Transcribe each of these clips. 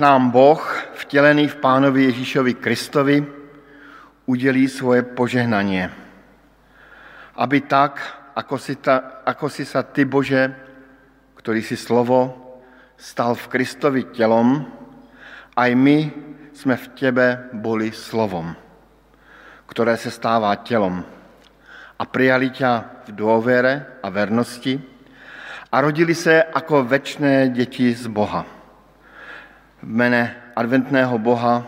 Nám Boh, vtělený v Pánovi Ježíšovi Kristovi, udělí svoje požehnanie. Aby tak, ako si, ta, ako si sa Ty, Bože, ktorý si slovo, stal v Kristovi telom, aj my sme v Tebe boli slovom, ktoré se stává telom a prijali ťa v dôvere a vernosti a rodili se ako večné deti z Boha. V mene adventného Boha,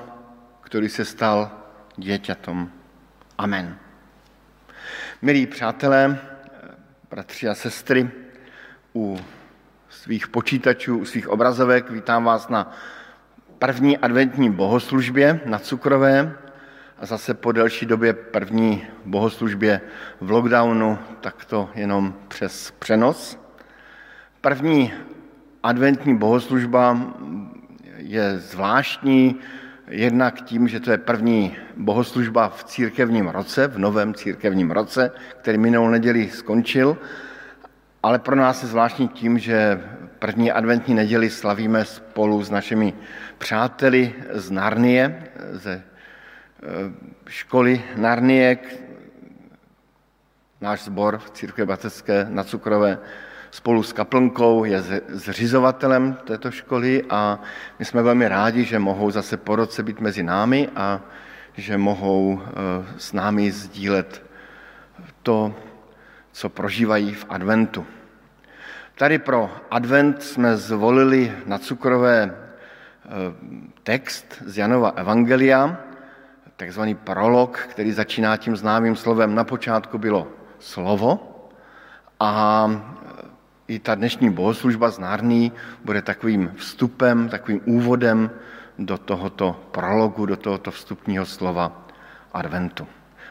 ktorý se stal dieťatom. Amen. Milí přátelé, bratři a sestry, u svých počítačů, u svých obrazovek vítám vás na první adventní bohoslužbě na Cukrové a zase po delší době první bohoslužbě v lockdownu, tak to jenom přes přenos. První adventní bohoslužba je zvláštní, jednak tím, že to je první bohoslužba v církevním roce, v novém církevním roce, který minulou neděli skončil, ale pro nás je zvláštní tím, že první adventní neděli slavíme spolu s našimi přáteli z Narnie, ze e, školy Narnie, náš sbor v Církve Batecké na Cukrové spolu s kaplnkou je zřizovatelem této školy a my jsme velmi rádi, že mohou zase po roce být mezi námi a že mohou e, s námi sdílet to, co prožívají v adventu. Tady pro advent jsme zvolili na cukrové e, text z Janova Evangelia, takzvaný prolog, který začíná tím známým slovem na počátku bylo slovo a i ta dnešní bohoslužba z Nárný bude takovým vstupem, takovým úvodem do tohoto prologu, do tohoto vstupního slova adventu.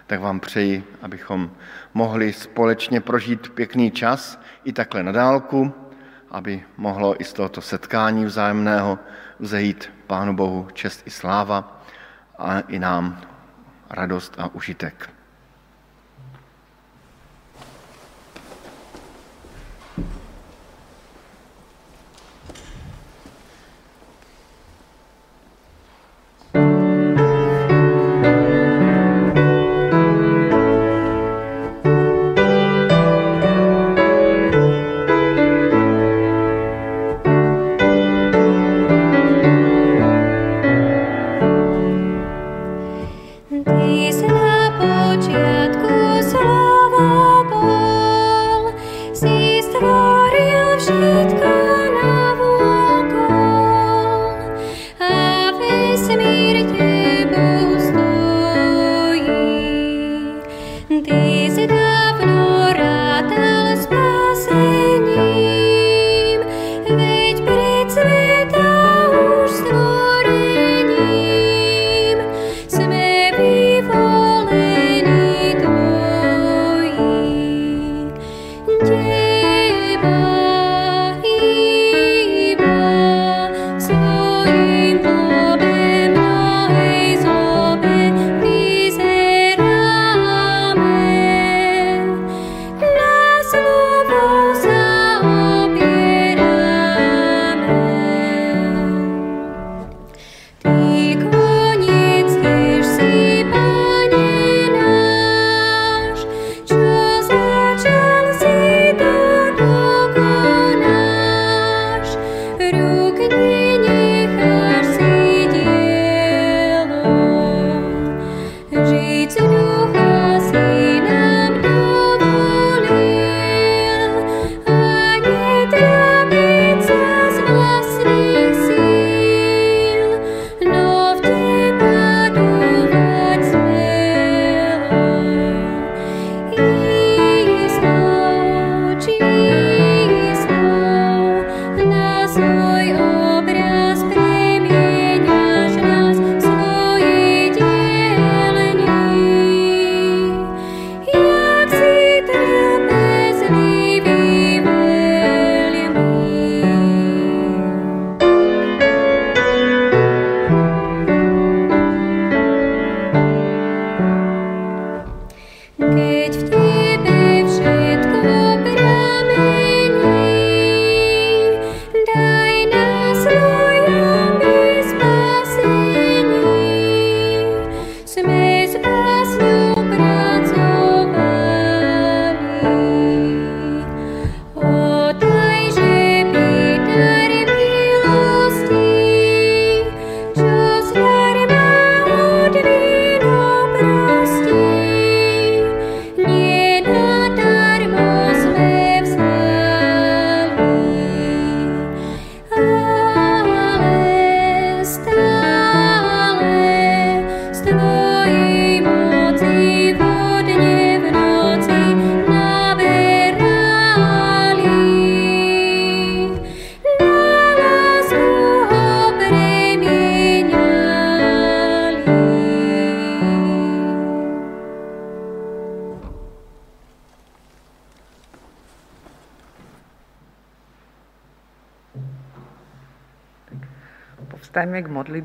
Tak vám přeji, abychom mohli společně prožít pěkný čas i takhle na dálku, aby mohlo i z tohoto setkání vzájemného vzejít Pánu Bohu čest i sláva a i nám radost a užitek.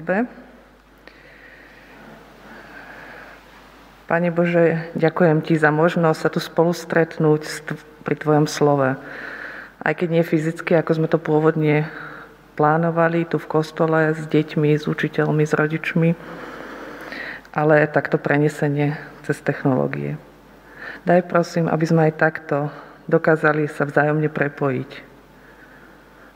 Modlitbe. Pane Bože, ďakujem Ti za možnosť sa tu spolu stretnúť pri Tvojom slove. Aj keď nie fyzicky, ako sme to pôvodne plánovali tu v kostole s deťmi, s učiteľmi, s rodičmi, ale takto prenesenie cez technológie. Daj prosím, aby sme aj takto dokázali sa vzájomne prepojiť.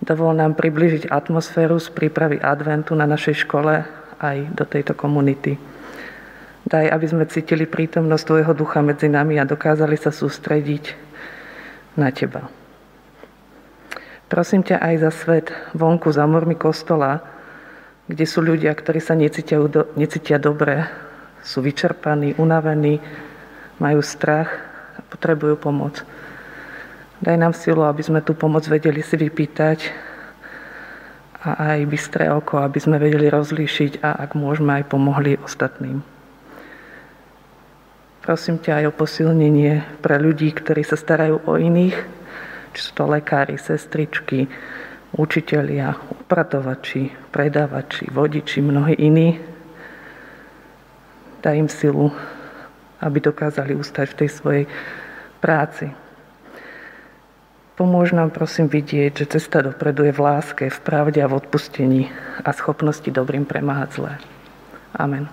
Dovol nám približiť atmosféru z prípravy adventu na našej škole aj do tejto komunity. Daj, aby sme cítili prítomnosť Tvojho ducha medzi nami a dokázali sa sústrediť na Teba. Prosím ťa aj za svet vonku, za mormi kostola, kde sú ľudia, ktorí sa necítia, necítia dobre, sú vyčerpaní, unavení, majú strach a potrebujú pomoc. Daj nám silu, aby sme tú pomoc vedeli si vypýtať a aj bystré oko, aby sme vedeli rozlíšiť a ak môžeme, aj pomohli ostatným. Prosím ťa aj o posilnenie pre ľudí, ktorí sa starajú o iných, či sú to lekári, sestričky, učitelia, upratovači, predávači, vodiči, mnohí iní. Daj im silu, aby dokázali ustať v tej svojej práci. Pomôž nám prosím vidieť, že cesta dopredu je v láske, v pravde a v odpustení a schopnosti dobrým premáhať zlé. Amen.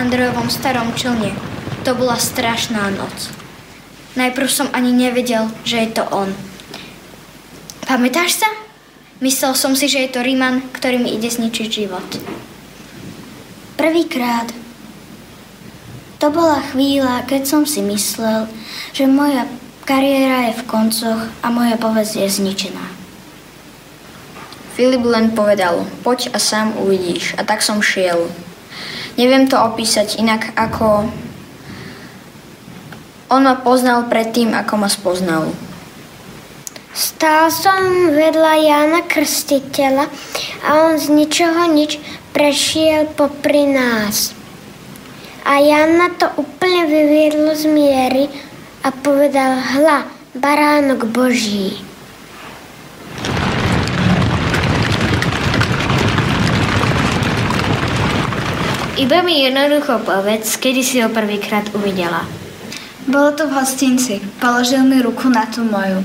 Andrejovom starom člne. To bola strašná noc. Najprv som ani nevedel, že je to on. Pamätáš sa? Myslel som si, že je to Riman, ktorý mi ide zničiť život. Prvýkrát. To bola chvíľa, keď som si myslel, že moja kariéra je v koncoch a moja povesť je zničená. Filip len povedal, poď a sám uvidíš. A tak som šiel. Neviem to opísať inak ako... On ma poznal predtým, ako ma spoznal. Stál som vedľa Jana Krstiteľa a on z ničoho nič prešiel popri nás. A Jana to úplne vyviedlo z miery a povedal, hla, baránok Boží. Iba mi jednoducho povedz, kedy si ho prvýkrát uvidela. Bolo to v hostinci. Položil mi ruku na tú moju.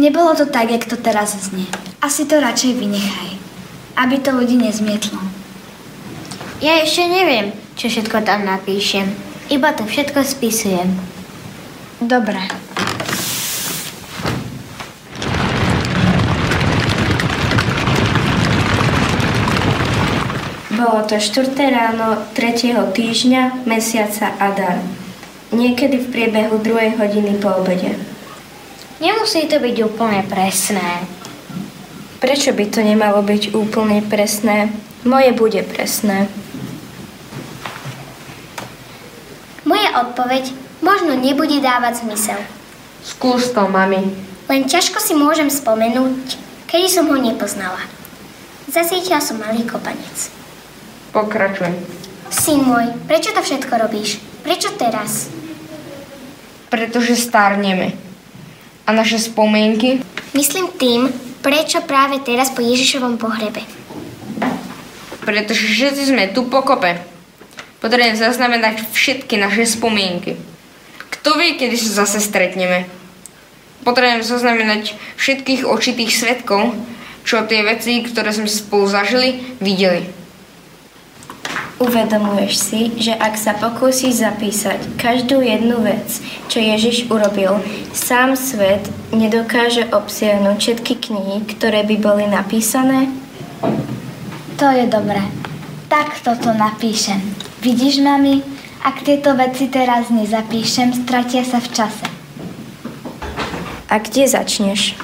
Nebolo to tak, jak to teraz znie. Asi to radšej vynechaj, aby to ľudí nezmietlo. Ja ešte neviem, čo všetko tam napíšem. Iba to všetko spisujem. Dobre. Bolo to 4. ráno 3. týždňa mesiaca Adar. Niekedy v priebehu druhej hodiny po obede. Nemusí to byť úplne presné. Prečo by to nemalo byť úplne presné? Moje bude presné. Moja odpoveď možno nebude dávať zmysel. Skús to, mami. Len ťažko si môžem spomenúť, kedy som ho nepoznala. Zasítila som malý kopanec. Pokračuj. Syn môj, prečo to všetko robíš? Prečo teraz? Pretože starneme a naše spomienky? Myslím tým, prečo práve teraz po Ježišovom pohrebe. Pretože všetci sme tu pokope. Potrebujem zaznamenať všetky naše spomienky. Kto vie, kedy sa zase stretneme? Potrebujem zaznamenať všetkých očitých svetkov, čo tie veci, ktoré sme spolu zažili, videli. Uvedomuješ si, že ak sa pokúsiš zapísať každú jednu vec, čo Ježiš urobil, sám svet nedokáže obsiahnuť všetky knihy, ktoré by boli napísané? To je dobré. Tak toto napíšem. Vidíš, mami? Ak tieto veci teraz nezapíšem, stratia sa v čase. A kde začneš?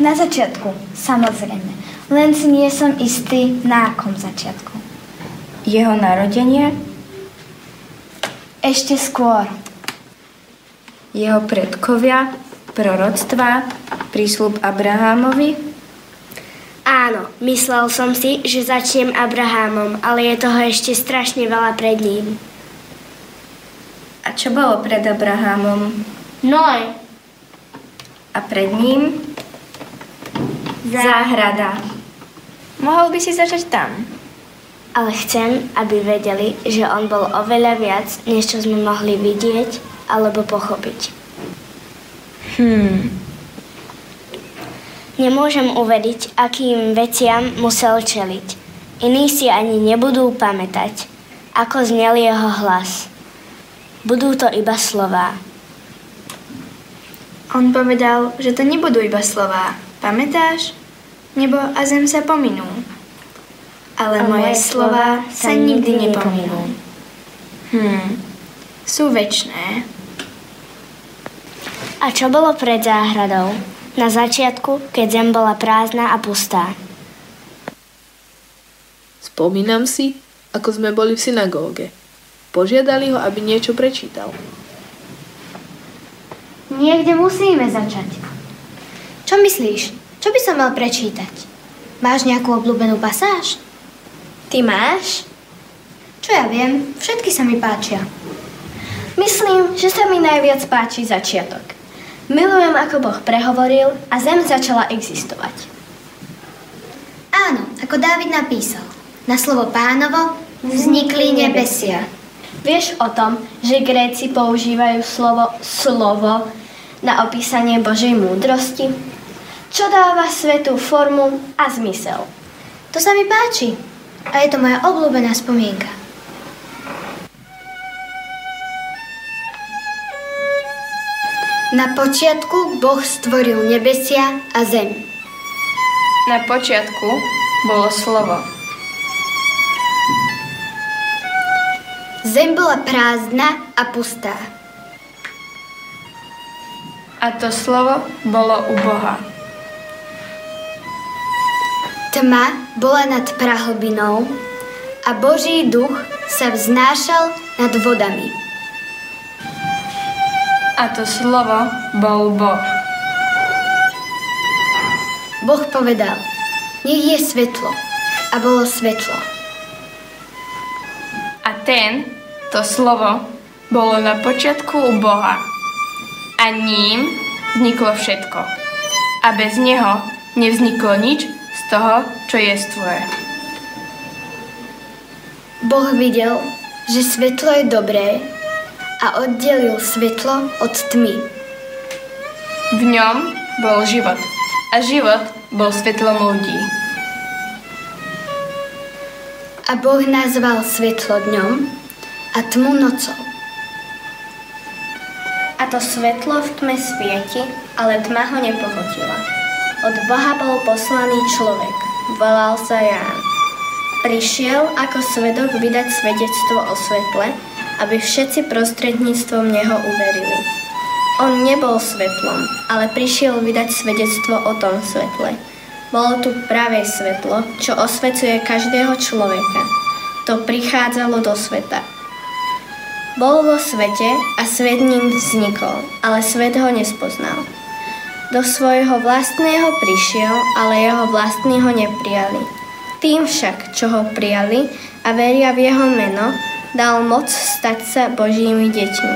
Na začiatku, samozrejme. Len si nie som istý, na akom začiatku. Jeho narodenie? Ešte skôr. Jeho predkovia? Proroctva? Prísľub Abrahámovi? Áno, myslel som si, že začnem Abrahámom, ale je toho ešte strašne veľa pred ním. A čo bolo pred Abrahámom? Noj, A pred ním? Záhrada. Mohol by si začať tam. Ale chcem, aby vedeli, že on bol oveľa viac, než čo sme mohli vidieť alebo pochopiť. Hmm. Nemôžem uvediť, akým veciam musel čeliť. Iní si ani nebudú pamätať, ako znel jeho hlas. Budú to iba slová. On povedal, že to nebudú iba slová. Pamätáš? Nebo a zem sa pominú. Ale moje slova sa nikdy nepominú. Hm. Sú väčné. A čo bolo pred záhradou? Na začiatku, keď zem bola prázdna a pustá. Spomínam si, ako sme boli v synagóge. Požiadali ho, aby niečo prečítal. Niekde musíme začať. Čo myslíš? Čo by som mal prečítať? Máš nejakú obľúbenú pasáž? Ty máš? Čo ja viem, všetky sa mi páčia. Myslím, že sa mi najviac páči začiatok. Milujem, ako Boh prehovoril a zem začala existovať. Áno, ako Dávid napísal. Na slovo pánovo vznikli nebesia. Vieš o tom, že Gréci používajú slovo slovo na opísanie Božej múdrosti? Čo dáva svetu formu a zmysel. To sa mi páči. A je to moja obľúbená spomienka. Na počiatku Boh stvoril nebesia a zem. Na počiatku bolo slovo. Zem bola prázdna a pustá. A to slovo bolo u Boha. Tma bola nad prahlbinou a Boží duch sa vznášal nad vodami. A to slovo bol Boh. Boh povedal, nech je svetlo. A bolo svetlo. A ten, to slovo, bolo na počiatku u Boha. A ním vzniklo všetko. A bez neho nevzniklo nič toho, čo je tvoje. Boh videl, že svetlo je dobré a oddelil svetlo od tmy. V ňom bol život a život bol svetlom ľudí. A Boh nazval svetlo dňom a tmu nocou. A to svetlo v tme svieti, ale tma ho nepochotila. Od Boha bol poslaný človek, volal sa Ján. Prišiel ako svedok vydať svedectvo o svetle, aby všetci prostredníctvom neho uverili. On nebol svetlom, ale prišiel vydať svedectvo o tom svetle. Bolo tu pravé svetlo, čo osvecuje každého človeka. To prichádzalo do sveta. Bol vo svete a svet ním vznikol, ale svet ho nespoznal. Do svojho vlastného prišiel, ale jeho vlastní ho neprijali. Tým však, čo ho prijali a veria v jeho meno, dal moc stať sa Božími deťmi.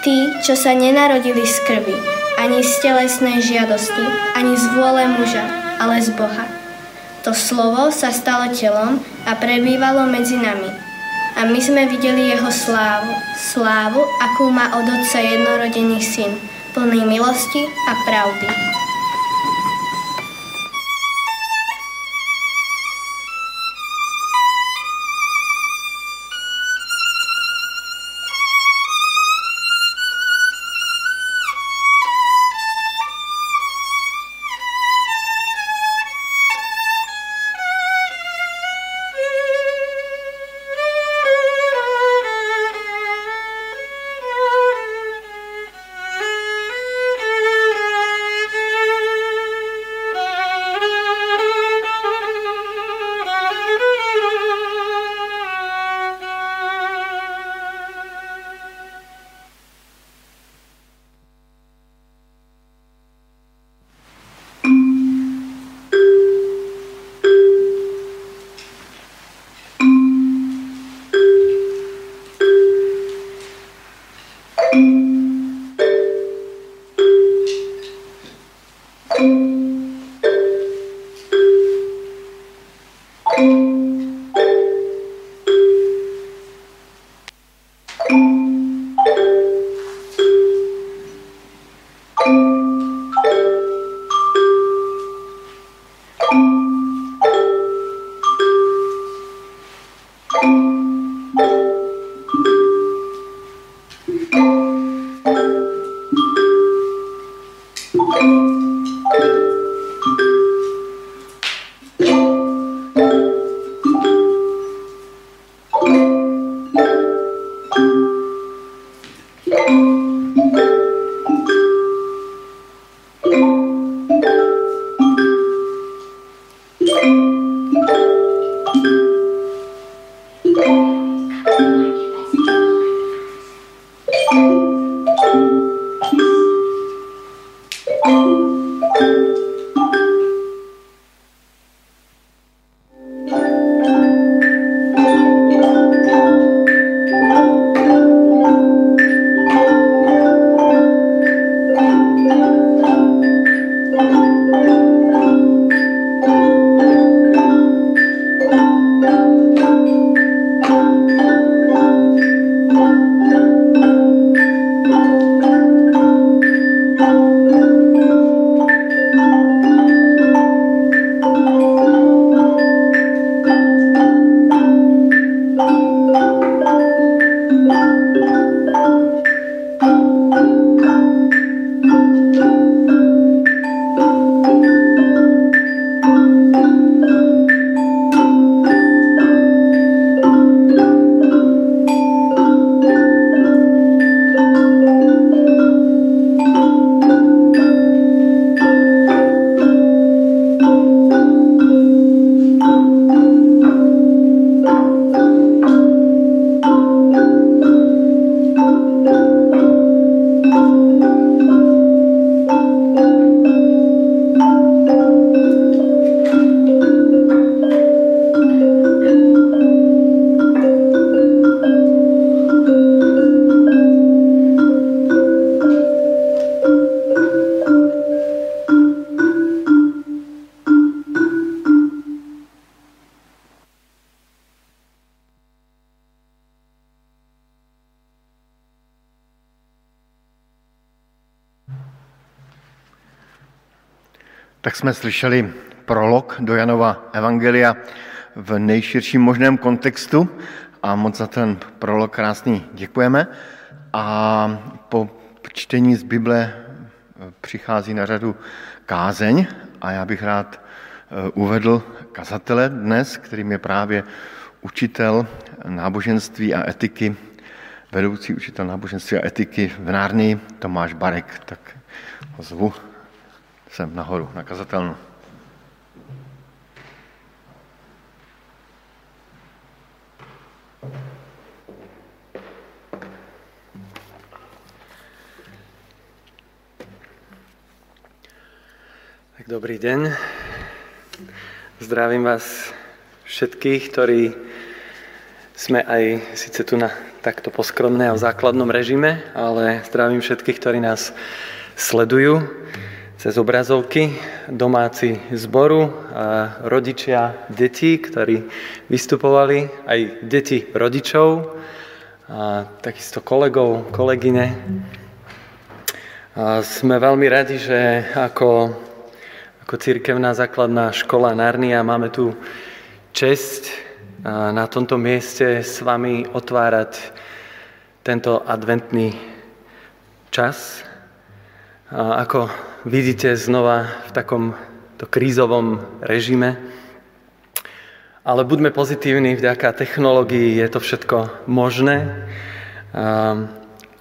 Tí, čo sa nenarodili z krvi, ani z telesnej žiadosti, ani z vôle muža, ale z Boha. To slovo sa stalo telom a prebývalo medzi nami a my sme videli jeho slávu, slávu, akú má od Otca jednorodený syn, plný milosti a pravdy. Jsme slyšeli prolog do Janova Evangelia v nejširším možném kontextu a moc za ten prolog krásný děkujeme. A po čtení z Bible přichází na řadu kázeň a já bych rád eh, uvedl kazatele dnes, kterým je právě učitel náboženství a etiky, vedoucí učitel náboženství a etiky v Nárnii, Tomáš Barek. Tak ho zvu sem nahoru na kazatelnu. Tak dobrý deň. Zdravím vás všetkých, ktorí sme aj síce tu na takto poskromné a základnom režime, ale zdravím všetkých, ktorí nás sledujú cez obrazovky, domáci zboru, rodičia detí, ktorí vystupovali, aj deti rodičov, a takisto kolegov, kolegyne. A sme veľmi radi, že ako ako církevná základná škola Narnia máme tu čest na tomto mieste s vami otvárať tento adventný čas. Ako vidíte znova v takom to krízovom režime. Ale buďme pozitívni, vďaka technológii je to všetko možné. A,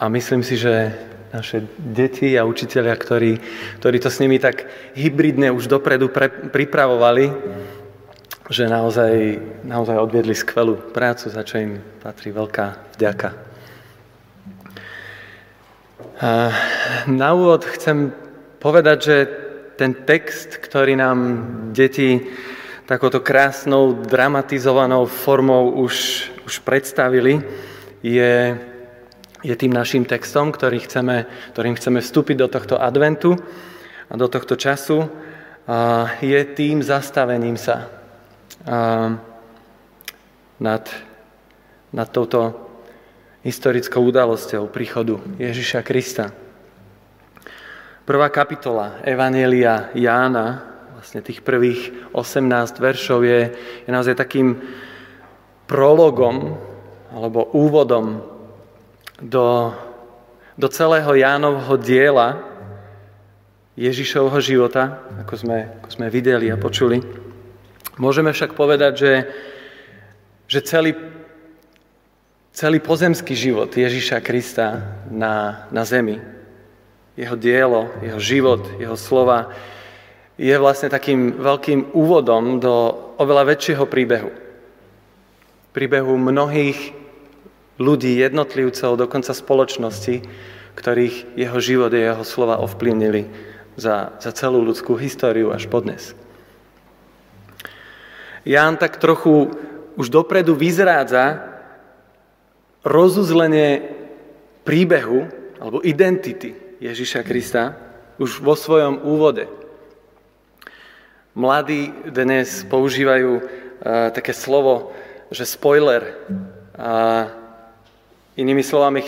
a myslím si, že naše deti a učiteľia, ktorí, ktorí to s nimi tak hybridne už dopredu pre, pripravovali, že naozaj, naozaj odviedli skvelú prácu, za čo im patrí veľká vďaka. Na úvod chcem povedať, že ten text, ktorý nám deti takouto krásnou, dramatizovanou formou už, už predstavili, je je tým našim textom, ktorý chceme, ktorým chceme vstúpiť do tohto adventu a do tohto času. Je tým zastavením sa nad, nad touto historickou udalosťou príchodu Ježiša Krista. Prvá kapitola Evanielia Jána, vlastne tých prvých 18 veršov, je, je naozaj takým prologom alebo úvodom do, do celého Jánovho diela Ježišovho života, ako sme, ako sme videli a počuli. Môžeme však povedať, že, že celý, celý pozemský život Ježiša Krista na, na zemi, jeho dielo, jeho život, jeho slova, je vlastne takým veľkým úvodom do oveľa väčšieho príbehu. Príbehu mnohých ľudí, jednotlivcov, dokonca spoločnosti, ktorých jeho život a jeho slova ovplyvnili za, za celú ľudskú históriu až podnes. Ján tak trochu už dopredu vyzrádza rozuzlenie príbehu alebo identity Ježiša Krista už vo svojom úvode. Mladí dnes používajú uh, také slovo, že spoiler. Uh, Inými slovami,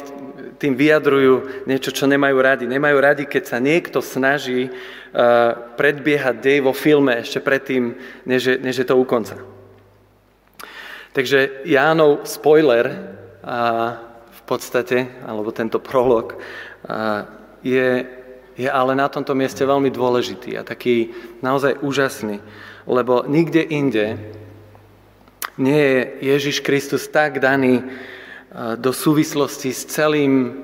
tým vyjadrujú niečo, čo nemajú radi. Nemajú radi, keď sa niekto snaží uh, predbiehať dej vo filme ešte predtým, než je, než je to u konca. Takže Jánov spoiler v podstate, alebo tento prolog, je, je ale na tomto mieste veľmi dôležitý a taký naozaj úžasný, lebo nikde inde nie je Ježiš Kristus tak daný do súvislosti s celým,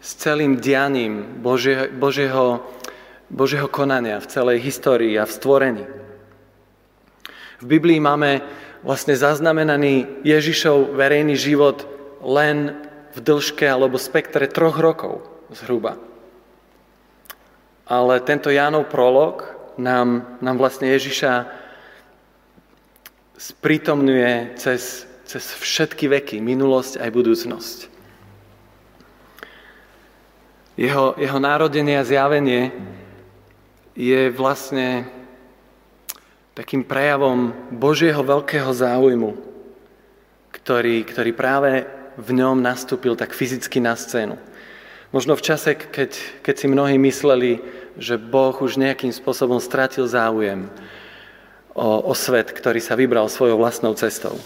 s celým dianím Božie, Božieho, Božieho konania v celej histórii a v stvorení. V Biblii máme vlastne zaznamenaný Ježišov verejný život len v dĺžke alebo spektre troch rokov zhruba. Ale tento Jánov prolog nám, nám vlastne Ježiša sprítomňuje cez cez všetky veky, minulosť aj budúcnosť. Jeho, jeho národenie a zjavenie je vlastne takým prejavom Božieho veľkého záujmu, ktorý, ktorý práve v ňom nastúpil tak fyzicky na scénu. Možno v čase, keď, keď si mnohí mysleli, že Boh už nejakým spôsobom stratil záujem o, o svet, ktorý sa vybral svojou vlastnou cestou.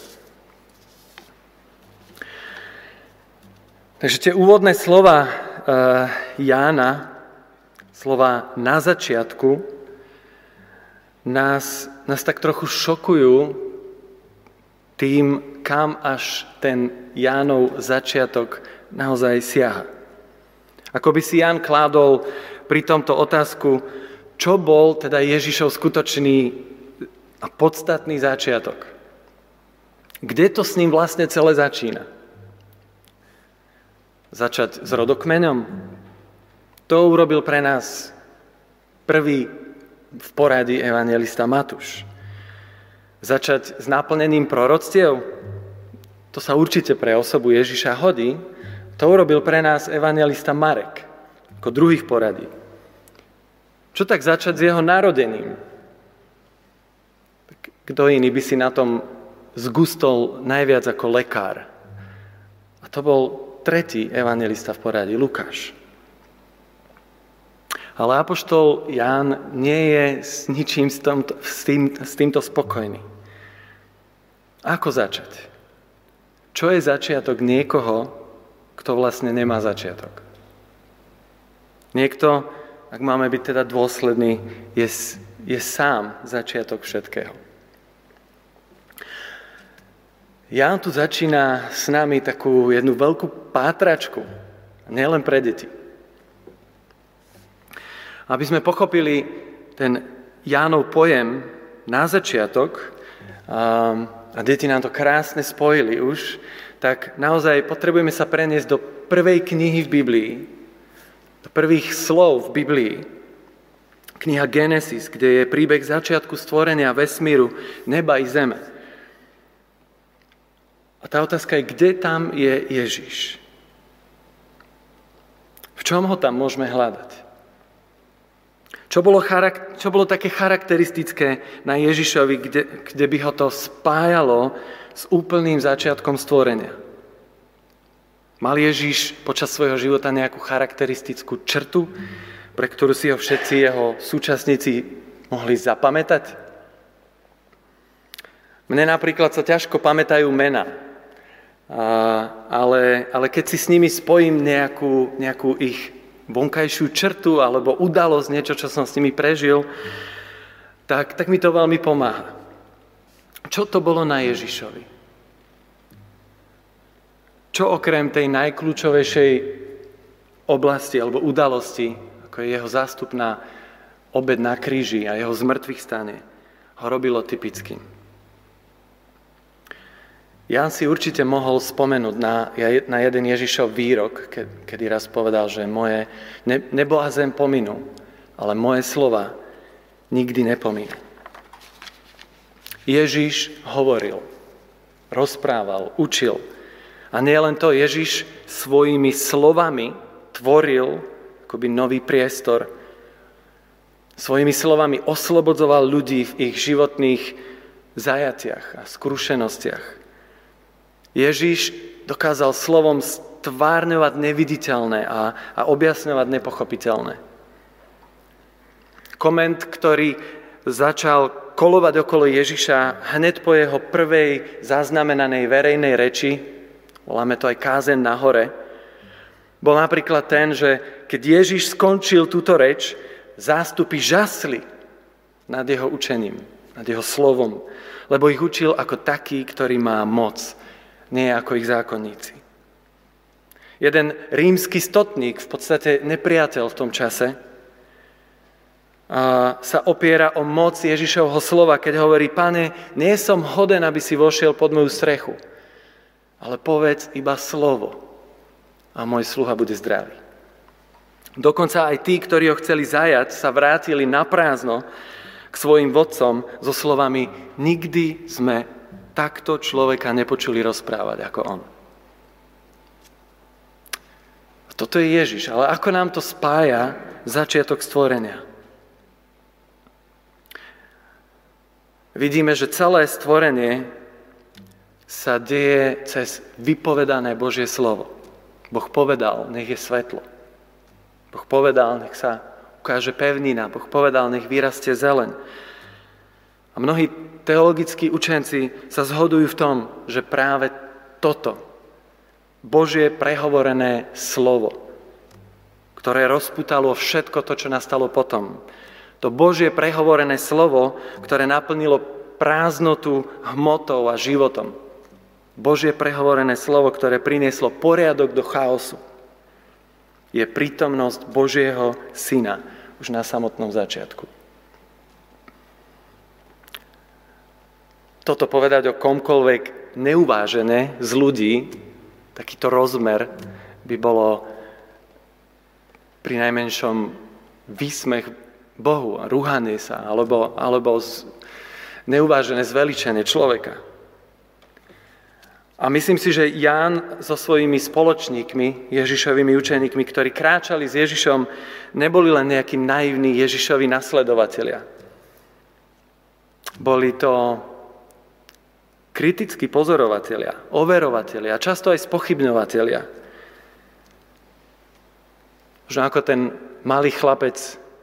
Takže tie úvodné slova uh, Jána, slova na začiatku, nás, nás tak trochu šokujú tým, kam až ten Jánov začiatok naozaj siaha. Ako by si Ján kládol pri tomto otázku, čo bol teda Ježišov skutočný a podstatný začiatok. Kde to s ním vlastne celé začína? Začať s rodokmeňom? To urobil pre nás prvý v poradí evangelista Matúš. Začať s naplnením proroctiev? To sa určite pre osobu Ježiša hodí, to urobil pre nás evangelista Marek, ako druhých poradí. Čo tak začať s jeho narodením? Kto iný by si na tom zgustol najviac ako lekár? A to bol tretí evangelista v poradí, Lukáš. Ale apoštol Ján nie je s ničím s, tomto, s, tým, s týmto spokojný. Ako začať? Čo je začiatok niekoho, kto vlastne nemá začiatok. Niekto, ak máme byť teda dôsledný, je, je sám začiatok všetkého. Ján tu začína s nami takú jednu veľkú pátračku, nielen pre deti. Aby sme pochopili ten Jánov pojem na začiatok, a, a deti nám to krásne spojili už, tak naozaj potrebujeme sa preniesť do prvej knihy v Biblii, do prvých slov v Biblii. Kniha Genesis, kde je príbeh začiatku stvorenia vesmíru, neba i zeme. A tá otázka je, kde tam je Ježiš? V čom ho tam môžeme hľadať? Čo bolo, charak- čo bolo také charakteristické na Ježišovi, kde, kde by ho to spájalo s úplným začiatkom stvorenia. Mal Ježíš počas svojho života nejakú charakteristickú črtu, pre ktorú si ho všetci jeho súčasníci mohli zapamätať? Mne napríklad sa ťažko pamätajú mena, ale, ale keď si s nimi spojím nejakú, nejakú ich vonkajšiu črtu alebo udalosť, niečo, čo som s nimi prežil, tak, tak mi to veľmi pomáha. Čo to bolo na Ježišovi? Čo okrem tej najkľúčovejšej oblasti alebo udalosti, ako je jeho zástupná obed na kríži a jeho zmrtvých stane, ho robilo typickým? Jan si určite mohol spomenúť na, na jeden Ježišov výrok, kedy raz povedal, že moje nebo a zem pominú, ale moje slova nikdy nepomínú. Ježiš hovoril, rozprával, učil. A nie len to, Ježiš svojimi slovami tvoril akoby nový priestor. Svojimi slovami oslobodzoval ľudí v ich životných zajatiach a skrušenostiach. Ježiš dokázal slovom stvárňovať neviditeľné a, a objasňovať nepochopiteľné. Koment, ktorý začal kolovať okolo Ježiša hneď po jeho prvej zaznamenanej verejnej reči, voláme to aj kázen na hore, bol napríklad ten, že keď Ježiš skončil túto reč, zástupy žasli nad jeho učením, nad jeho slovom, lebo ich učil ako taký, ktorý má moc, nie ako ich zákonníci. Jeden rímsky stotník, v podstate nepriateľ v tom čase, a sa opiera o moc Ježišovho slova, keď hovorí, pane, nie som hoden, aby si vošiel pod moju strechu, ale povedz iba slovo a môj sluha bude zdravý. Dokonca aj tí, ktorí ho chceli zajať, sa vrátili na prázdno k svojim vodcom so slovami nikdy sme takto človeka nepočuli rozprávať ako on. Toto je Ježiš, ale ako nám to spája začiatok stvorenia? vidíme, že celé stvorenie sa deje cez vypovedané Božie slovo. Boh povedal, nech je svetlo. Boh povedal, nech sa ukáže pevnina. Boh povedal, nech vyrastie zeleň. A mnohí teologickí učenci sa zhodujú v tom, že práve toto, Božie prehovorené slovo, ktoré rozputalo všetko to, čo nastalo potom, to Božie prehovorené slovo, ktoré naplnilo prázdnotu hmotou a životom. Božie prehovorené slovo, ktoré prinieslo poriadok do chaosu, je prítomnosť Božieho Syna už na samotnom začiatku. Toto povedať o komkoľvek neuvážené z ľudí, takýto rozmer by bolo pri najmenšom výsmech Bohu a rúhanie sa, alebo, alebo neuvážené zveličenie človeka. A myslím si, že Ján so svojimi spoločníkmi, Ježišovými učeníkmi, ktorí kráčali s Ježišom, neboli len nejakí naivní Ježišovi nasledovatelia. Boli to kritickí pozorovatelia, overovatelia, často aj spochybňovatelia. Možno ako ten malý chlapec,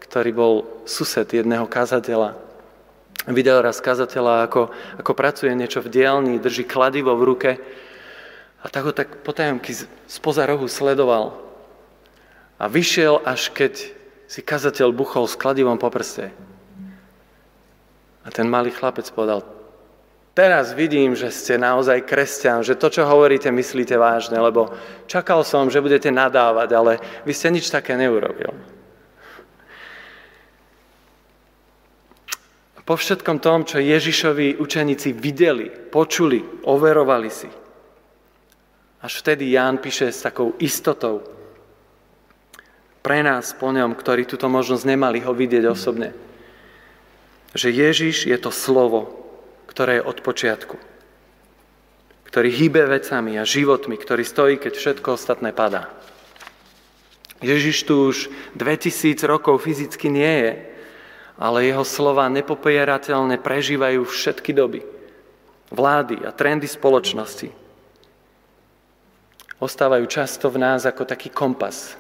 ktorý bol sused jedného kazateľa. Videl raz kazateľa, ako, ako pracuje niečo v dielni, drží kladivo v ruke a tak ho tak potajomky spoza rohu sledoval. A vyšiel, až keď si kazateľ buchol s kladivom po prste. A ten malý chlapec povedal, teraz vidím, že ste naozaj kresťan, že to, čo hovoríte, myslíte vážne, lebo čakal som, že budete nadávať, ale vy ste nič také neurobil. Po všetkom tom, čo Ježišovi učeníci videli, počuli, overovali si. Až vtedy Ján píše s takou istotou pre nás po ňom, ktorí túto možnosť nemali ho vidieť osobne, že Ježiš je to slovo, ktoré je od počiatku, ktorý hýbe vecami a životmi, ktorý stojí, keď všetko ostatné padá. Ježiš tu už 2000 rokov fyzicky nie je, ale jeho slova nepopierateľne prežívajú všetky doby, vlády a trendy spoločnosti. Ostávajú často v nás ako taký kompas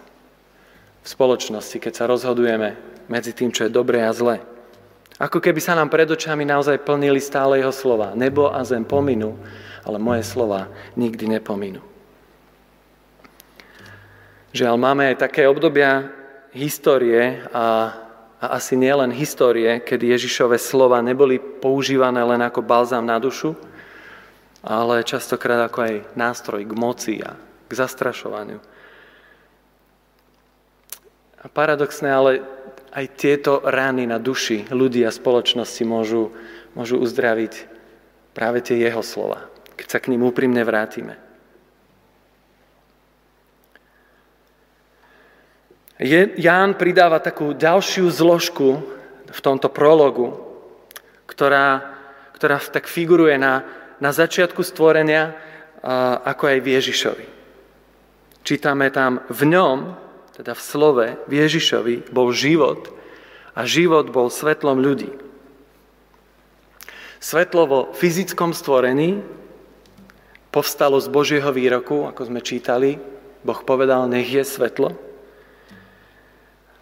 v spoločnosti, keď sa rozhodujeme medzi tým, čo je dobré a zlé. Ako keby sa nám pred očami naozaj plnili stále jeho slova. Nebo a zem pominú, ale moje slova nikdy nepominú. Žiaľ, máme aj také obdobia histórie a a asi nielen histórie, kedy Ježišové slova neboli používané len ako balzám na dušu, ale častokrát ako aj nástroj k moci a k zastrašovaniu. A paradoxné, ale aj tieto rány na duši ľudí a spoločnosti môžu, môžu uzdraviť práve tie jeho slova, keď sa k ním úprimne vrátime. Ján pridáva takú ďalšiu zložku v tomto prologu, ktorá, ktorá tak figuruje na, na začiatku stvorenia, ako aj v Ježišovi. Čítame tam, v ňom, teda v slove, v Ježišovi, bol život a život bol svetlom ľudí. Svetlo vo fyzickom stvorení povstalo z Božieho výroku, ako sme čítali. Boh povedal, nech je svetlo.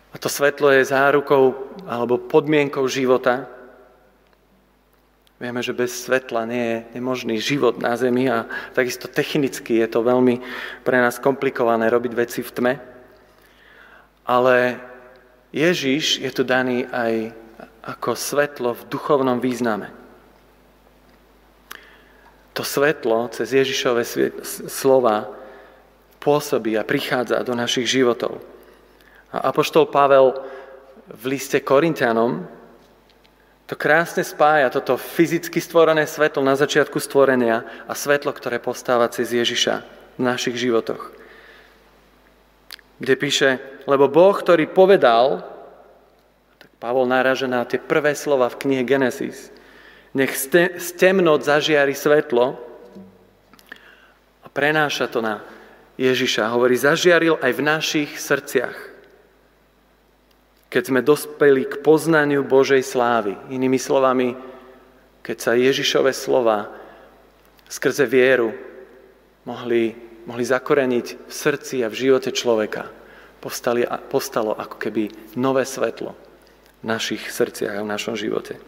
A to svetlo je zárukou alebo podmienkou života. Vieme, že bez svetla nie je nemožný život na Zemi a takisto technicky je to veľmi pre nás komplikované robiť veci v tme. Ale Ježiš je tu daný aj ako svetlo v duchovnom význame. To svetlo cez Ježišové slova pôsobí a prichádza do našich životov. A Apoštol Pavel v liste Korintianom to krásne spája toto fyzicky stvorené svetlo na začiatku stvorenia a svetlo, ktoré postáva cez Ježiša v našich životoch. Kde píše, lebo Boh, ktorý povedal, tak Pavol náraža na tie prvé slova v knihe Genesis, nech z temnot zažiari svetlo a prenáša to na Ježiša. Hovorí, zažiaril aj v našich srdciach keď sme dospeli k poznaniu Božej slávy. Inými slovami, keď sa Ježišove slova skrze vieru mohli, mohli zakoreniť v srdci a v živote človeka. postali, postalo ako keby nové svetlo v našich srdciach a v našom živote.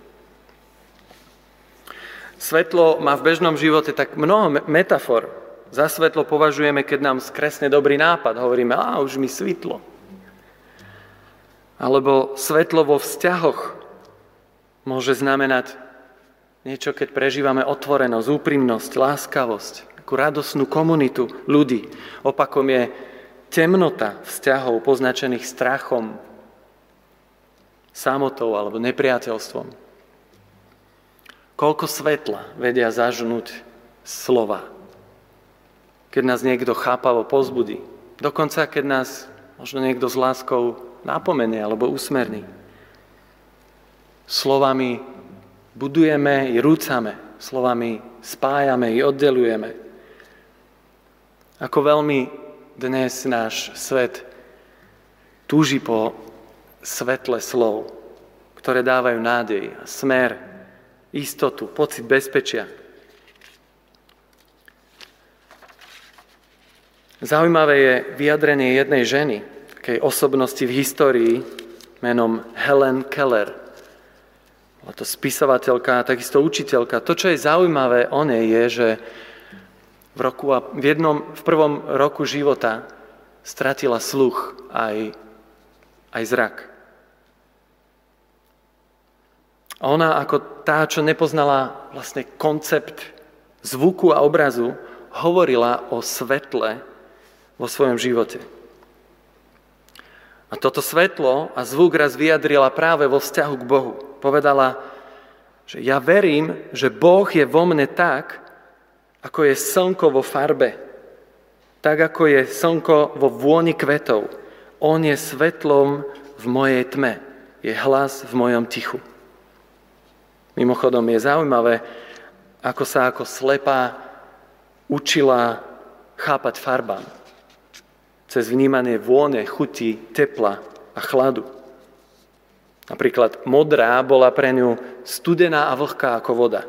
Svetlo má v bežnom živote tak mnoho metafor. Za svetlo považujeme, keď nám skresne dobrý nápad. Hovoríme, a už mi svitlo. Alebo svetlo vo vzťahoch môže znamenať niečo, keď prežívame otvorenosť, úprimnosť, láskavosť, takú radosnú komunitu ľudí. Opakom je temnota vzťahov poznačených strachom, samotou alebo nepriateľstvom. Koľko svetla vedia zažnúť slova. Keď nás niekto chápavo pozbudí. Dokonca, keď nás možno niekto s láskou napomenie alebo usmerní. Slovami budujeme i rúcame. Slovami spájame i oddelujeme. Ako veľmi dnes náš svet túži po svetle slov, ktoré dávajú nádej smer istotu, pocit bezpečia. Zaujímavé je vyjadrenie jednej ženy, takej osobnosti v histórii menom Helen Keller. Bola to spisovateľka takisto učiteľka. To, čo je zaujímavé o nej, je, že v, roku a v, jednom, v prvom roku života stratila sluch aj, aj zrak. Ona ako tá, čo nepoznala vlastne koncept zvuku a obrazu, hovorila o svetle vo svojom živote. A toto svetlo a zvuk raz vyjadrila práve vo vzťahu k Bohu. Povedala, že ja verím, že Boh je vo mne tak, ako je slnko vo farbe, tak ako je slnko vo vôni kvetov. On je svetlom v mojej tme, je hlas v mojom tichu. Mimochodom je zaujímavé, ako sa ako slepá učila chápať farbám. Cez vnímanie vône, chuti, tepla a chladu. Napríklad modrá bola pre ňu studená a vlhká ako voda.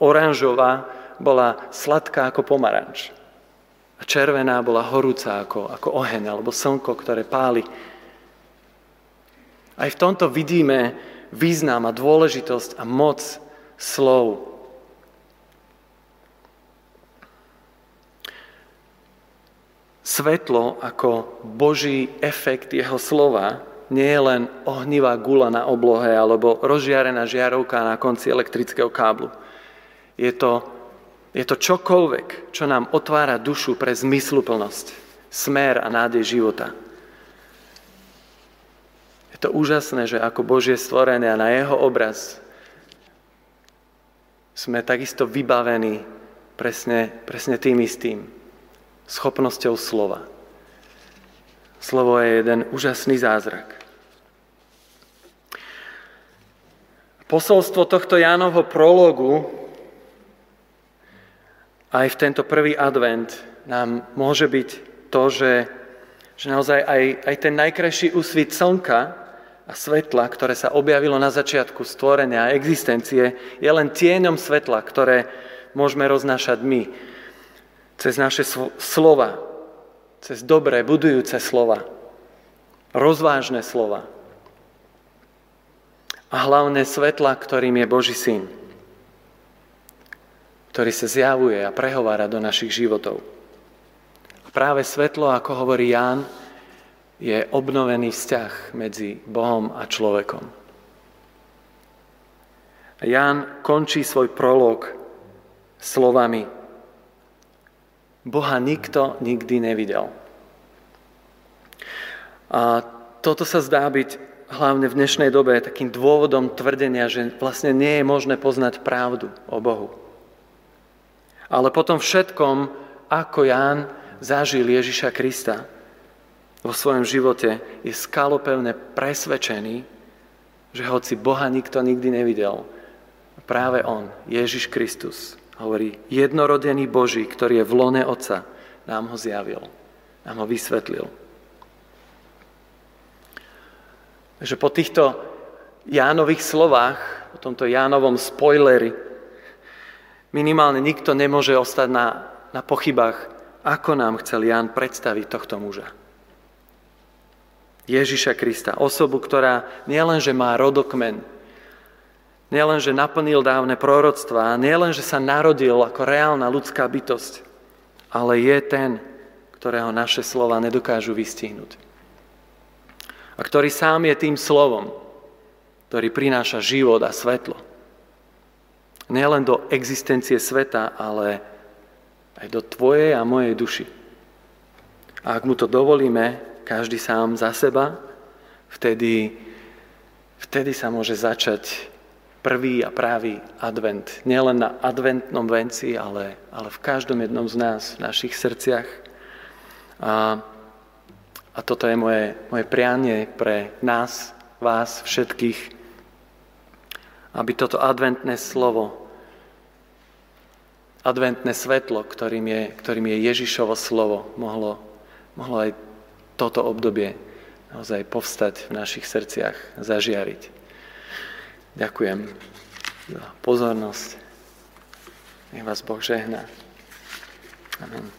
Oranžová bola sladká ako pomaranč. A červená bola horúca ako, ako oheň alebo slnko, ktoré páli. Aj v tomto vidíme význam a dôležitosť a moc slov. Svetlo ako Boží efekt jeho slova nie je len ohnivá gula na oblohe alebo rozžiarená žiarovka na konci elektrického káblu. Je to, je to čokoľvek, čo nám otvára dušu pre zmysluplnosť, smer a nádej života to úžasné, že ako Božie stvorené a na jeho obraz sme takisto vybavení presne, presne tým istým. Schopnosťou slova. Slovo je jeden úžasný zázrak. Posolstvo tohto Jánovho prologu aj v tento prvý advent nám môže byť to, že, že naozaj aj, aj ten najkrajší úsvit slnka a svetla, ktoré sa objavilo na začiatku stvorenia a existencie, je len tieňom svetla, ktoré môžeme roznášať my. Cez naše slova, cez dobré, budujúce slova, rozvážne slova. A hlavné svetla, ktorým je Boží syn, ktorý sa zjavuje a prehovára do našich životov. Práve svetlo, ako hovorí Ján, je obnovený vzťah medzi Bohom a človekom. A Ján končí svoj prolog slovami Boha nikto nikdy nevidel. A toto sa zdá byť hlavne v dnešnej dobe takým dôvodom tvrdenia, že vlastne nie je možné poznať pravdu o Bohu. Ale potom všetkom, ako Ján zažil Ježiša Krista, vo svojom živote je skalopevne presvedčený, že hoci Boha nikto nikdy nevidel, práve On, Ježiš Kristus, hovorí, jednorodený Boží, ktorý je v lone Otca, nám ho zjavil, nám ho vysvetlil. Takže po týchto Jánových slovách, po tomto Jánovom spoileri, minimálne nikto nemôže ostať na, na pochybách, ako nám chcel Ján predstaviť tohto muža. Ježiša Krista. Osobu, ktorá nielenže má rodokmen, nielenže naplnil dávne proroctvá, nielenže sa narodil ako reálna ľudská bytosť, ale je ten, ktorého naše slova nedokážu vystihnúť. A ktorý sám je tým slovom, ktorý prináša život a svetlo. Nielen do existencie sveta, ale aj do tvojej a mojej duši. A ak mu to dovolíme, každý sám za seba, vtedy, vtedy sa môže začať prvý a právý advent. Nielen na adventnom venci, ale, ale v každom jednom z nás, v našich srdciach. A, a toto je moje, moje prianie pre nás, vás všetkých, aby toto adventné slovo adventné svetlo, ktorým je, ktorým je Ježišovo slovo, mohlo, mohlo aj toto obdobie naozaj povstať v našich srdciach, zažiariť. Ďakujem za pozornosť. Nech vás Boh žehná. Amen.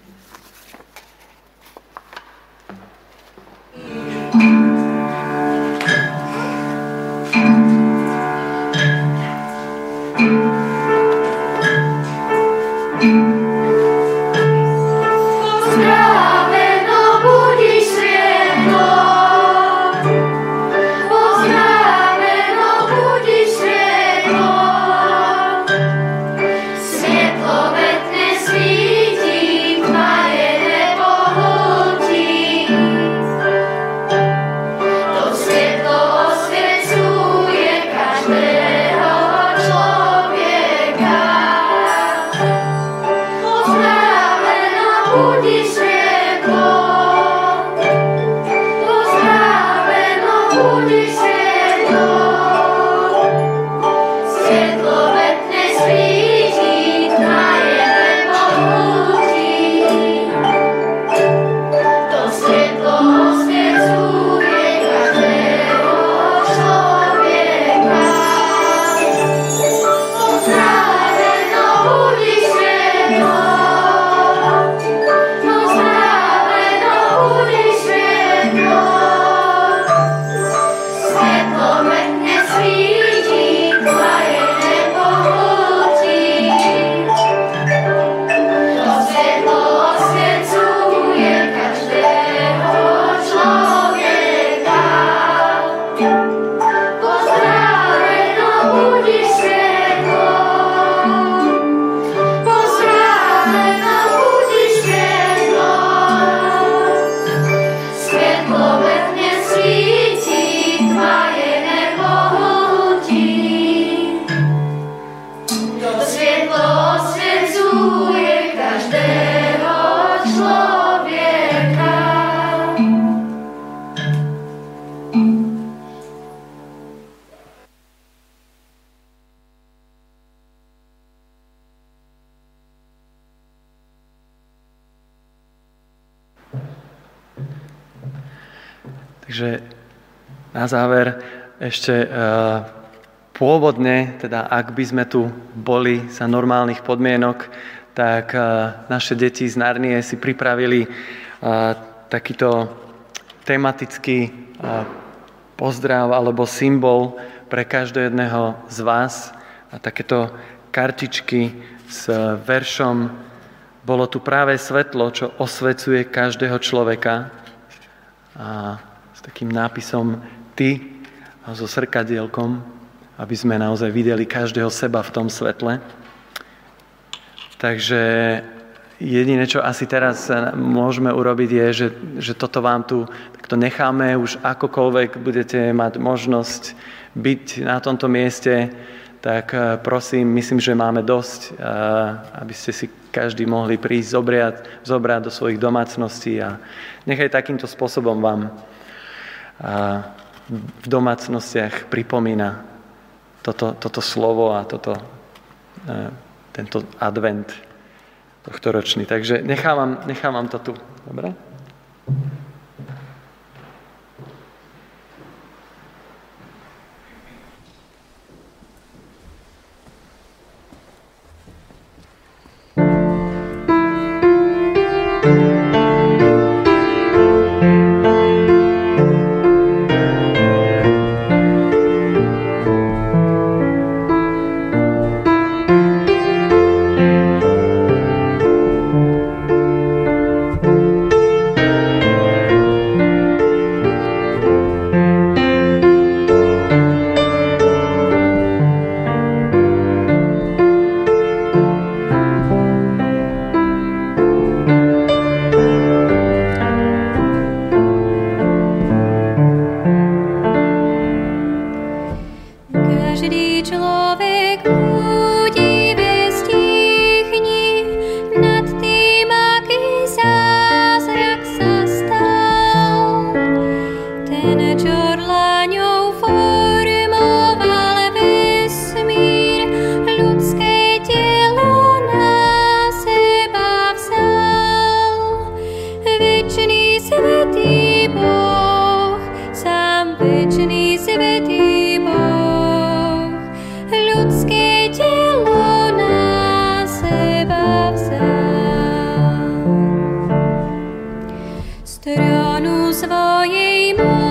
Na záver ešte uh, pôvodne, teda ak by sme tu boli za normálnych podmienok, tak uh, naše deti z Narnie si pripravili uh, takýto tematický pozdrav alebo symbol pre každého jedného z vás a takéto kartičky s veršom Bolo tu práve svetlo, čo osvecuje každého človeka. A takým nápisom Ty so srkadielkom, aby sme naozaj videli každého seba v tom svetle. Takže jediné, čo asi teraz môžeme urobiť, je, že, že toto vám tu takto necháme, už akokoľvek budete mať možnosť byť na tomto mieste, tak eh, prosím, myslím, že máme dosť, eh, aby ste si každý mohli prísť zobrať, zobrať do svojich domácností a nechaj takýmto spôsobom vám a v domácnostiach pripomína toto, toto slovo a toto, e, tento advent tohto ročný. Takže nechávam, nechávam to tu. Dobre? Amen.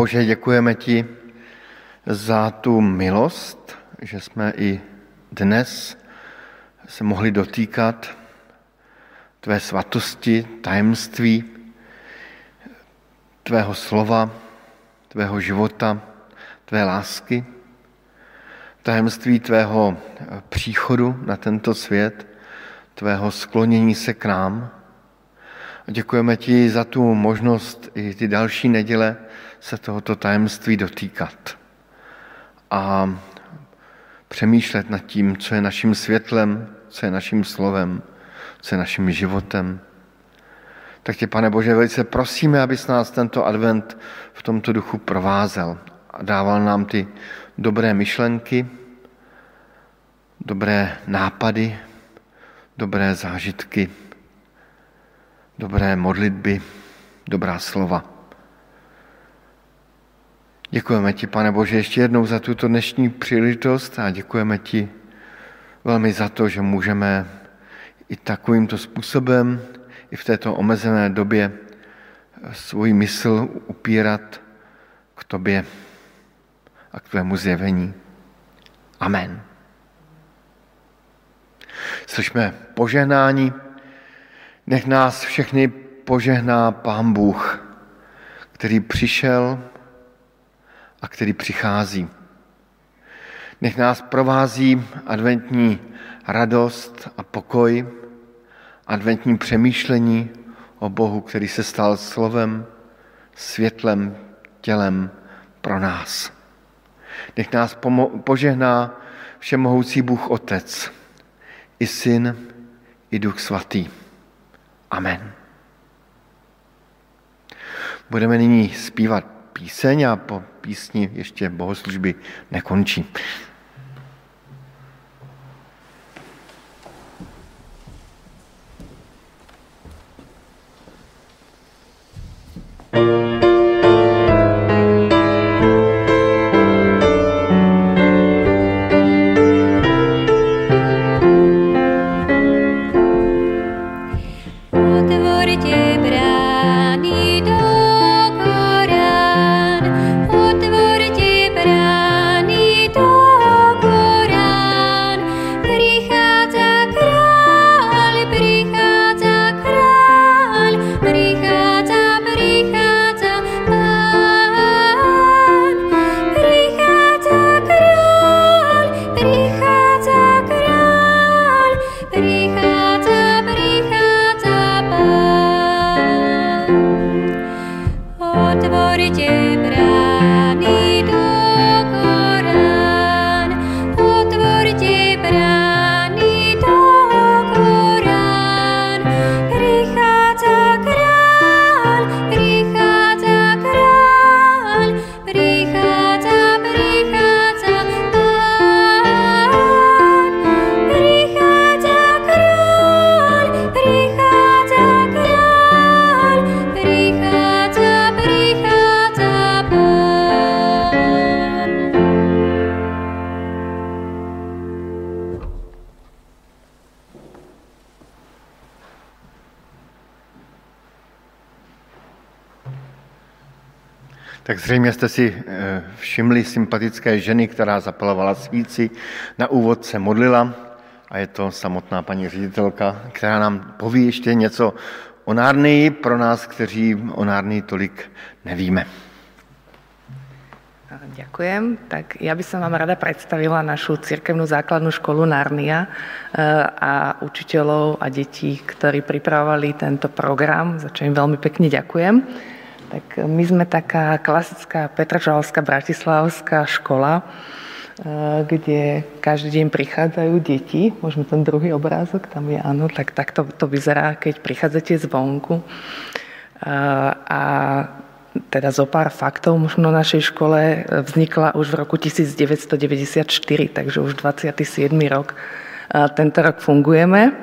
Bože, děkujeme ti za tu milost, že jsme i dnes se mohli dotýkat tvé svatosti, tajemství, tvého slova, tvého života, tvé lásky, tajemství tvého příchodu na tento svět, tvého sklonění se k nám, a děkujeme ti za tu možnost i ty další neděle se tohoto tajemství dotýkat a přemýšlet nad tím, co je naším světlem, co je naším slovem, co je naším životem. Tak tě, pane Bože, velice prosíme, abys nás tento advent v tomto duchu provázel a dával nám ty dobré myšlenky, dobré nápady, dobré zážitky, dobré modlitby, dobrá slova. Děkujeme ti, pane Bože, ještě jednou za tuto dnešní příležitost a děkujeme ti velmi za to, že můžeme i takovýmto způsobem, i v této omezené době svůj mysl upírat k tobě a k tvému zjevení. Amen. Slyšme požehnání. Nech nás všechny požehná Pán Bůh, který přišel a který přichází. Nech nás provází adventní radost a pokoj, adventní přemýšlení o Bohu, který se stal slovem, světlem, tělem pro nás. Nech nás požehná všemohoucí Bůh Otec, i Syn, i Duch Svatý. Amen. Budeme nyní zpívat píseň a po písni ještě bohoslužby nekončí. Jste si eh, všimli sympatické ženy, která zapalovala svíci. Na úvod se modlila a je to samotná paní ředitelka, která nám poví ještě něco o Nárnii pro nás, kteří o Nárnii tolik nevíme. Ďakujem. Tak ja by som vám rada predstavila našu cirkevnú základnú školu Narnia eh, a učiteľov a detí, ktorí pripravovali tento program, za čo im veľmi pekne ďakujem. Tak my sme taká klasická Petržalská bratislavská škola, Eh, kde každý deň prichádzajú deti. Môžeme ten druhý obrázok, tam je áno, tak, tak to, to vyzerá, keď prichádzate zvonku. Eh, a teda zo pár faktov možno našej škole vznikla už v roku 1994, takže už 27. rok tento rok fungujeme.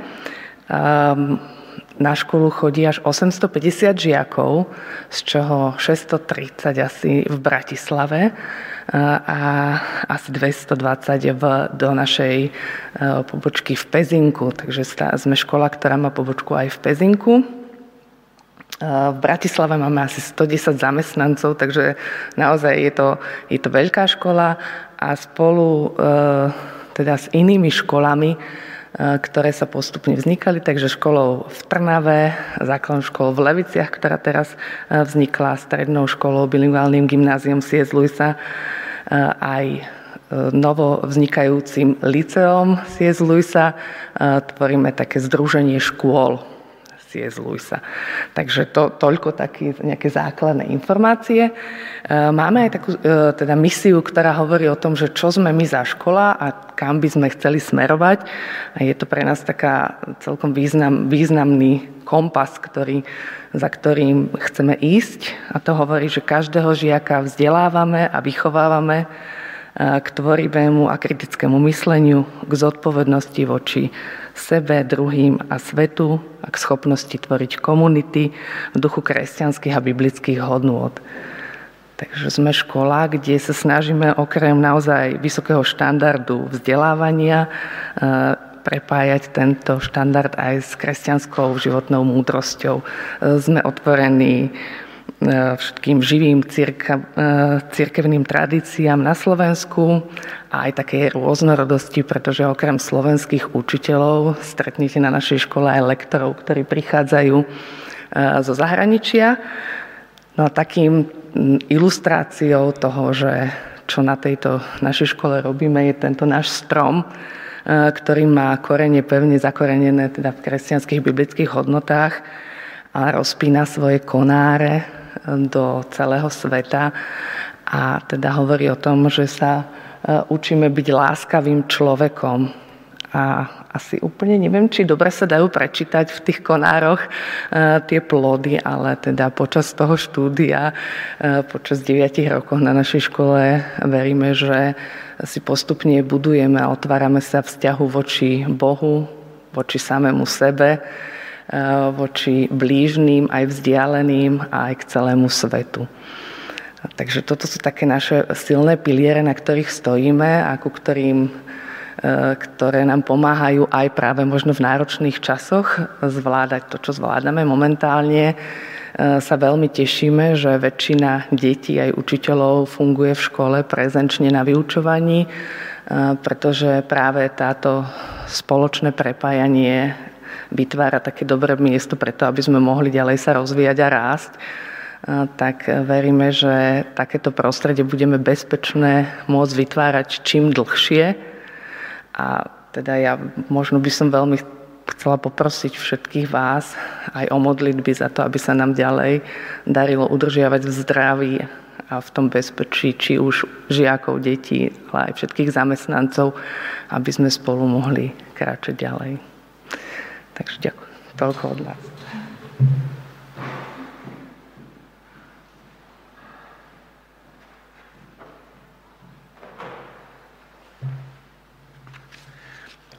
Na školu chodí až 850 žiakov, z čoho 630 asi v Bratislave a asi 220 v, do našej e, pobočky v Pezinku. Takže sme škola, ktorá má pobočku aj v Pezinku. E, v Bratislave máme asi 110 zamestnancov, takže naozaj je to, je to veľká škola a spolu e, teda s inými školami ktoré sa postupne vznikali, takže školou v Trnave, základnou školou v Leviciach, ktorá teraz vznikla, strednou školou, bilingválnym gymnáziom C.S. Luisa, aj novo vznikajúcim liceom C.S. Luisa tvoríme také združenie škôl C.S. Lewisa. Takže to, toľko také nejaké základné informácie. E, máme aj takú e, teda misiu, ktorá hovorí o tom, že čo sme my za škola a kam by sme chceli smerovať. A je to pre nás taká celkom význam, významný kompas, ktorý, za ktorým chceme ísť. A to hovorí, že každého žiaka vzdelávame a vychovávame k tvorivému a kritickému mysleniu, k zodpovednosti voči sebe, druhým a svetu a k schopnosti tvoriť komunity v duchu kresťanských a biblických hodnôt. Takže sme škola, kde sa snažíme okrem naozaj vysokého štandardu vzdelávania prepájať tento štandard aj s kresťanskou životnou múdrosťou. Sme otvorení E, všetkým živým círka, e, církevným tradíciám na Slovensku a aj také rôznorodosti, pretože okrem slovenských učiteľov stretnete na našej škole aj lektorov, ktorí prichádzajú e, zo zahraničia. No a takým ilustráciou toho, že čo na tejto našej škole robíme, je tento náš strom, ktorý má korene pevne zakorenené teda v kresťanských biblických hodnotách a rozpína svoje konáre do celého sveta a teda hovorí o tom, že sa e, učíme byť láskavým človekom. A asi úplne neviem, či dobre sa dajú prečítať v tých konároch e, tie plody, ale teda počas toho štúdia, počas 9 rokov na našej škole veríme, že si postupne budujeme a otvárame sa vzťahu voči Bohu, voči samému sebe, Eh, voči blížným, aj vzdialeným aj k celému svetu. Takže toto sú také naše silné piliere, na ktorých stojíme a ku ktorým eh, ktoré nám pomáhajú aj práve možno v náročných časoch zvládať to, čo zvládame momentálne. Eh, sa veľmi tešíme, že väčšina detí aj učiteľov funguje v škole prezenčne na vyučovaní, pretože práve táto spoločné prepájanie vytvára také dobré miesto preto, aby sme mohli ďalej sa rozvíjať a rásť tak veríme, že takéto prostredie budeme bezpečné môcť vytvárať čím dlhšie. A teda ja možno by som veľmi chcela poprosiť všetkých vás aj o modlitby za to, aby sa nám ďalej darilo udržiavať v zdraví a v tom bezpečí, či už žiakov, detí, ale aj všetkých zamestnancov, aby sme spolu mohli kráčať ďalej. Takže ďakujem. Toľko od nás.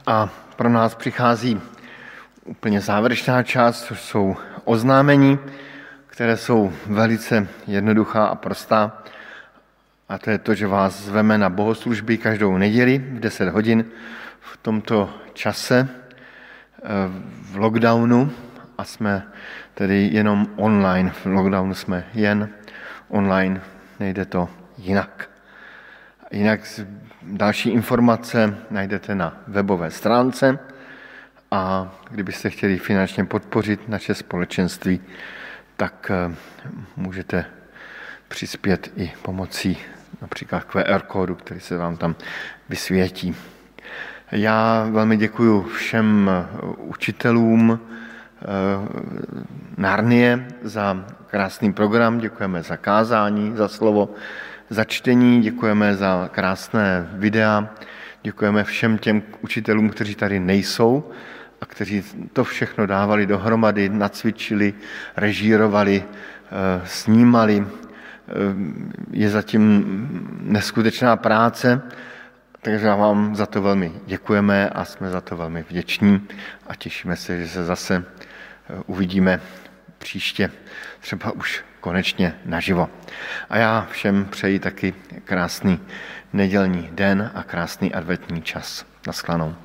A pro nás přichází úplně závěrečná část, což jsou oznámení, které jsou velice jednoduchá a prostá. A to je to, že vás zveme na bohoslužby každou neděli v 10 hodin v tomto čase v lockdownu a jsme tedy jenom online. V lockdownu jsme jen online, nejde to jinak. Jinak další informace najdete na webové stránce a kdybyste chtěli finančně podpořit naše společenství, tak eh, můžete přispět i pomocí například QR kódu, který se vám tam vysvětí. Já velmi děkuji všem učitelům, Narnie za krásný program, děkujeme za kázání, za slovo, za čtení, děkujeme za krásné videa, děkujeme všem těm učitelům, kteří tady nejsou a kteří to všechno dávali dohromady, nacvičili, režírovali, snímali, je zatím neskutečná práce, takže vám za to velmi děkujeme a jsme za to velmi vděční a těšíme se, že se zase uvidíme příště, třeba už konečně naživo. A já všem přeji taky krásný nedělní den a krásný adventní čas. Naschledanou.